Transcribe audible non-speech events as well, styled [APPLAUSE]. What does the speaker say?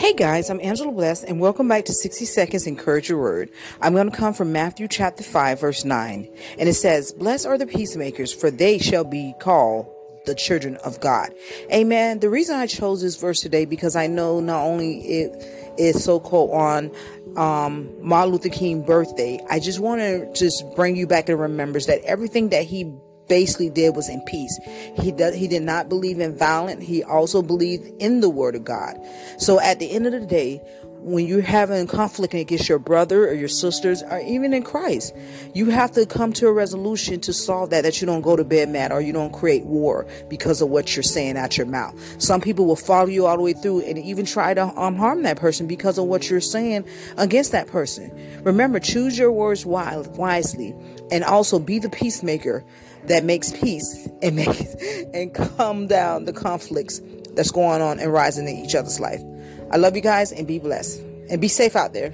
Hey guys, I'm Angela Bless and welcome back to 60 Seconds Encourage Your Word. I'm going to come from Matthew chapter 5 verse 9 and it says, Blessed are the peacemakers for they shall be called the children of God. Amen. The reason I chose this verse today because I know not only it is so called on um, Martin Luther King birthday, I just want to just bring you back and remembrance that everything that he basically did was in peace. He does he did not believe in violence. He also believed in the word of God. So at the end of the day, when you're having conflict against your brother or your sisters or even in Christ, you have to come to a resolution to solve that, that you don't go to bed mad or you don't create war because of what you're saying out your mouth. Some people will follow you all the way through and even try to um, harm that person because of what you're saying against that person. Remember, choose your words wisely and also be the peacemaker that makes peace and makes [LAUGHS] and calm down the conflicts that's going on and rising in each other's life. I love you guys and be blessed and be safe out there.